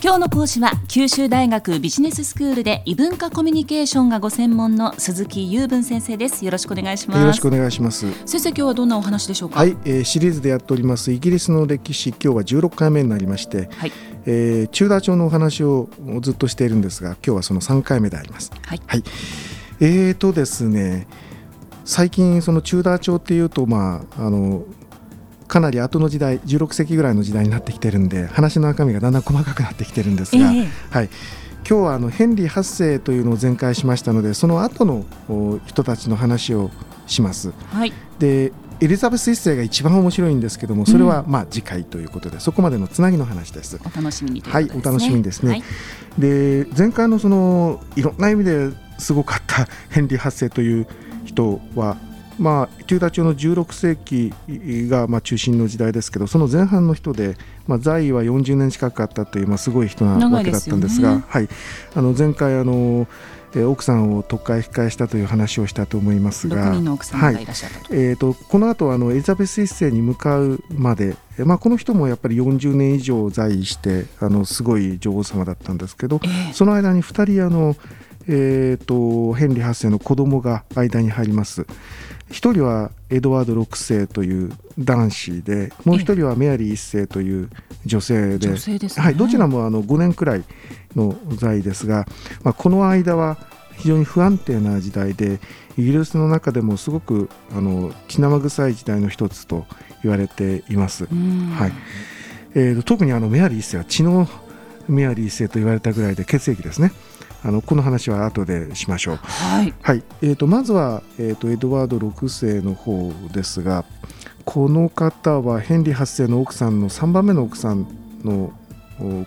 今日の講師は九州大学ビジネススクールで異文化コミュニケーションがご専門の鈴木雄文先生です。よろしくお願いします。よろしくお願いします。先生今日はどんなお話でしょうか？はい、えー、シリーズでやっておりますイギリスの歴史今日は16回目になりまして、はい。えー、チューダー朝のお話をずっとしているんですが今日はその3回目であります。はい、はい、えーとですね最近そのチューダー朝っていうとまああのかなり後の時代16世紀ぐらいの時代になってきてるんで話の中身がだんだん細かくなってきてるんですが、えー、はい、今日はあのヘンリー8世というのを全開しましたのでその後の人たちの話をします。はい、でエリザベス1世が一番面白いんですけどもそれはまあ次回ということで、うん、そこまでのつなぎの話です。お楽しみに、ね、はいお楽しみにですね。はい、で前回のそのいろんな意味ですごかったヘンリー8世という人はまあ、旧ダ朝の16世紀がまあ中心の時代ですけどその前半の人で、まあ、在位は40年近くあったという、まあ、すごい人なわけだったんですが、ね、はい、あの前回あのえ奥さんを特会控えしたという話をしたと思いますが、はい、えーと、この後あのエリザベス1世に向かうまで、まあ、この人もやっぱり40年以上在位してあのすごい女王様だったんですけど、えー、その間に2人あの、えーとヘンリー8世の子供が間に入ります。一人はエドワード6世という男子でもう一人はメアリー1世という女性で、ね、はい、どちらもあの5年くらいの在ですが、まあ、この間は非常に不安定な時代でイギリスの中でもすごくあの血生臭い時代の一つと言われています。はいえー、特にあのメアリー1世は血のメアリー1世と言われたぐらいで血液ですね。あのこの話は後でしましょう。はい、はい、えーと、まずは、えーと、エドワード6世の方ですがこの方はヘンリー8世の奥さんの3番目の奥さんの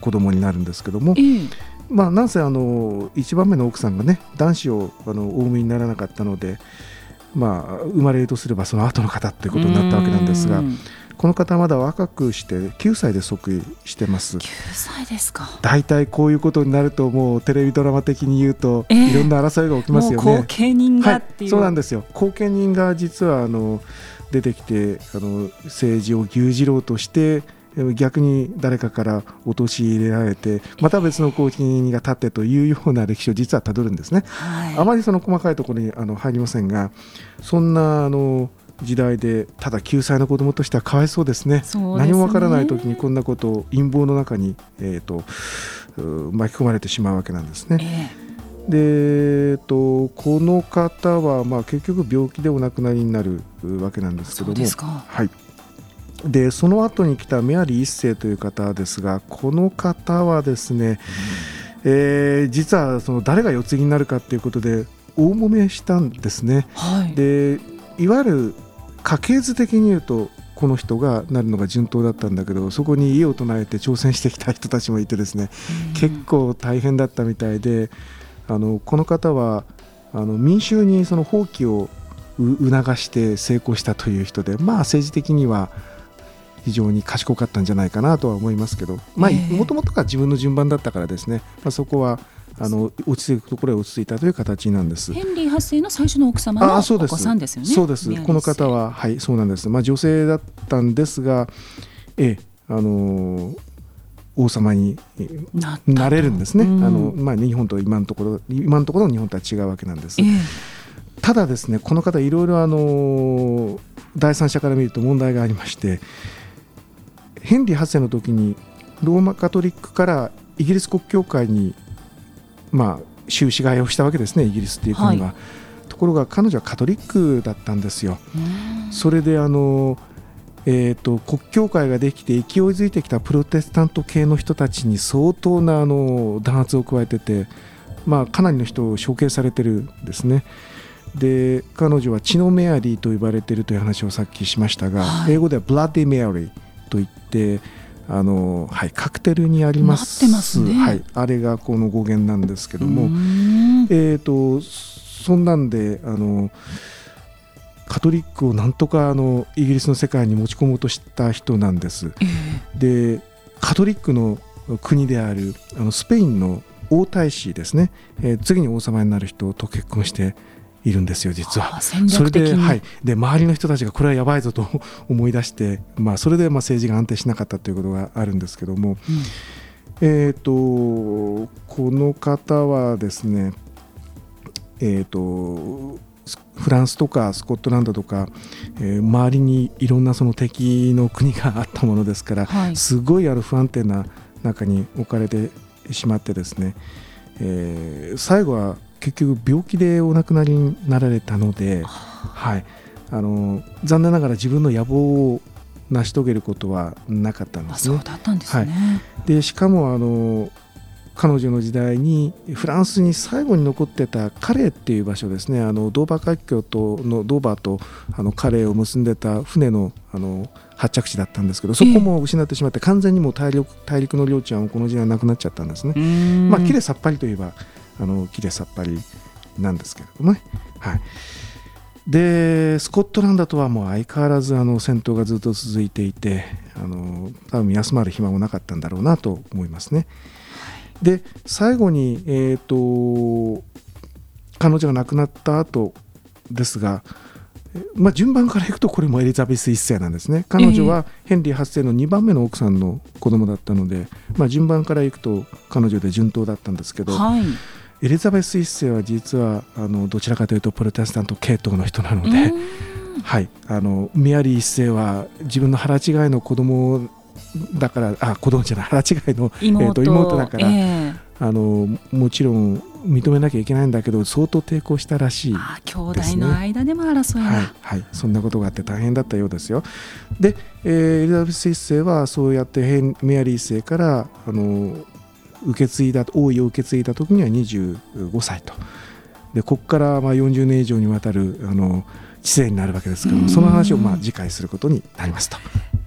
子供になるんですけども、えー、まあ、なんせあの1番目の奥さんがね男子をあのお産みにならなかったので、まあ、生まれるとすればその後の方ということになったわけなんですが。この方はまだ若くして9歳で即位してます。9歳ですか。大体こういうことになるともうテレビドラマ的に言うと、えー、いろんな争いが起きますよね。後継人がっていう、はい、そうなんですよ。後継人が実はあの出てきてあの政治を牛耳ろうとして逆に誰かから陥れられてまた別の後継人が立ってというような歴史を実はたどるんですね、はい、あまりその細かいところにあの入りませんがそんなあの時代でただ9歳の子供としてはかわいそうですね、ね、何もわからない時にこんなことを陰謀の中に、えーと、巻き込まれてしまうわけなんですね。えー、で、えーと、この方は、まあ、結局病気でお亡くなりになるわけなんですけども。はい、でその後に来たメアリー一世という方ですがこの方はですね、うん、えー、実はその誰が世継ぎになるかということで大揉めしたんですね。はい、でいわゆる家系図的に言うとこの人がなるのが順当だったんだけどそこに家を唱えて挑戦してきた人たちもいてですね、結構大変だったみたいであのこの方はあの民衆にその放棄を促して成功したという人でまあ政治的には非常に賢かったんじゃないかなとは思いますけどもともとが自分の順番だったからですね、まあ、そこはあの落ち着くところへ落ち着いたという形なんです。ヘンリー8世の最初の奥様のお子さんですよね。そうです。この方ははいそうなんです。まあ女性だったんですが、ええあのー、王様になれるんですね。うん、あのまあ日本と今のところ今のところの日本とは違うわけなんです。ええ、ただですねこの方いろいろあの第三者から見ると問題がありまして、ヘンリー8世の時にローマカトリックからイギリス国教会にまあ、収支替えをしたわけですねイギリスっていう国は、はい、ところが彼女はカトリックだったんですよ。それであのえーと、国教会ができて勢いづいてきたプロテスタント系の人たちに相当なあの弾圧を加えてて、まあ、かなりの人を処刑されてるんですね。で彼女は血のメアリーと呼ばれているという話をさっきしましたが、はい、英語ではブラッディ・メアリーといってあのはい、カクテルにあります、ますね、はい、あれがこの語源なんですけども、えーと、そんなんであのカトリックをなんとかあのイギリスの世界に持ち込もうとした人なんです。えー、でカトリックの国であるあのスペインの王太子ですね、えー、次に王様になる人と結婚しているんですよ実は。それで,、はい、で周りの人たちがこれはやばいぞと 思い出して、まあ、それでまあ政治が安定しなかったということがあるんですけども、えーと、この方はですね、えーと、フランスとかスコットランドとか、えー、周りにいろんなその敵の国があったものですから、はい、すごいある不安定な中に置かれてしまってですね、えー、最後は結局病気でお亡くなりになられたので、はい、あの残念ながら自分の野望を成し遂げることはなかったんですね。そうだったんですね、はい、でしかもあの彼女の時代にフランスに最後に残ってたカレーっていう場所ですね。あのドーバー海峡とのドーバーとあのカレーを結んでた船のあの発着地だったんですけどそこも失ってしまって完全にもう大陸大陸の領地はこの時代なくなっちゃったんですね。まあきれいさっぱりといえばあのきれいさっぱりなんですけれどもね。はい。でスコットランドとはもう相変わらずあの戦闘がずっと続いていてあの多分休まる暇もなかったんだろうなと思いますね。で最後に、えーと、彼女が亡くなった後ですが、まあ、順番からいくとこれもエリザベス1世なんですね。彼女はヘンリー8世の2番目の奥さんの子供だったので、まあ、順番からいくと彼女で順当だったんですけど、はいエリザベス1世は実はあのどちらかというとプロテスタント系統の人なので、はい、あのメアリー1世は自分の腹違いの子供だからあ子供じゃない腹違いの妹,、えー、と妹だから、えー、あのもちろん認めなきゃいけないんだけど相当抵抗したらしい、ね、兄弟の間でも争いが、はい、はい、そんなことがあって大変だったようですよ。で、えー、エリザベス1世はそうやってメアリー1世からあの受け継いだ王位を受け継いだ時には25歳とでここからまあ40年以上にわたるあの知性になるわけですけどもその話をまあ次回することになりますと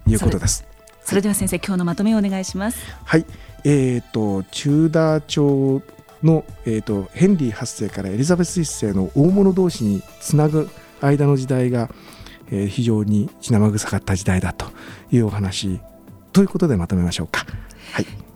いうことです。それでは先生今日のまとめをお願いします。はい、えーと、チューダー朝の、えーと、ヘンリー8世からエリザベス1世の大物同士につなぐ間の時代が、えー、非常に血生臭かった時代だというお話ということでまとめましょうか。はい